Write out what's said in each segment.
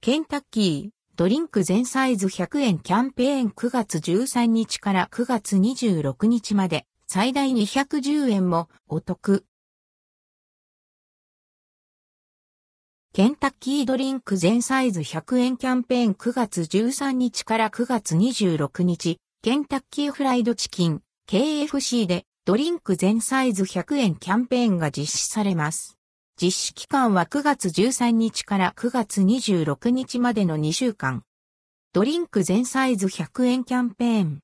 ケンタッキー、ドリンク全サイズ100円キャンペーン9月13日から9月26日まで、最大210円もお得。ケンタッキードリンク全サイズ100円キャンペーン9月13日から9月26日、ケンタッキーフライドチキン、KFC でドリンク全サイズ100円キャンペーンが実施されます。実施期間は9月13日から9月26日までの2週間。ドリンク全サイズ100円キャンペーン。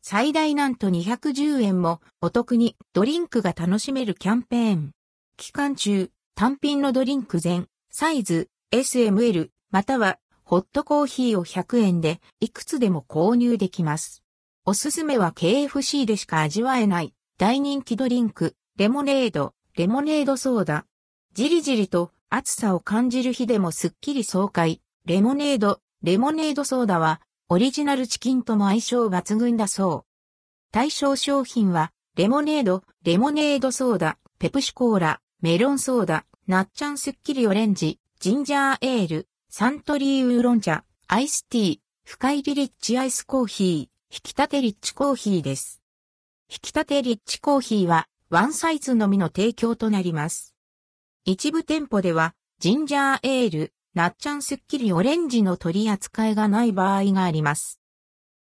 最大なんと210円もお得にドリンクが楽しめるキャンペーン。期間中、単品のドリンク全サイズ SML またはホットコーヒーを100円でいくつでも購入できます。おすすめは KFC でしか味わえない大人気ドリンク、レモネード、レモネードソーダ。じりじりと暑さを感じる日でもすっきり爽快、レモネード、レモネードソーダはオリジナルチキンとも相性抜群だそう。対象商品は、レモネード、レモネードソーダ、ペプシコーラ、メロンソーダ、ナッチャンスッキリオレンジ、ジンジャーエール、サントリーウーロン茶、アイスティー、深入りリッチアイスコーヒー、引き立てリッチコーヒーです。引き立てリッチコーヒーは、ワンサイズのみの提供となります。一部店舗では、ジンジャーエール、なっちゃんすっきりオレンジの取り扱いがない場合があります。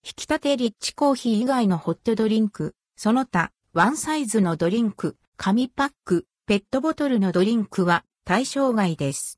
引き立てリッチコーヒー以外のホットドリンク、その他、ワンサイズのドリンク、紙パック、ペットボトルのドリンクは対象外です。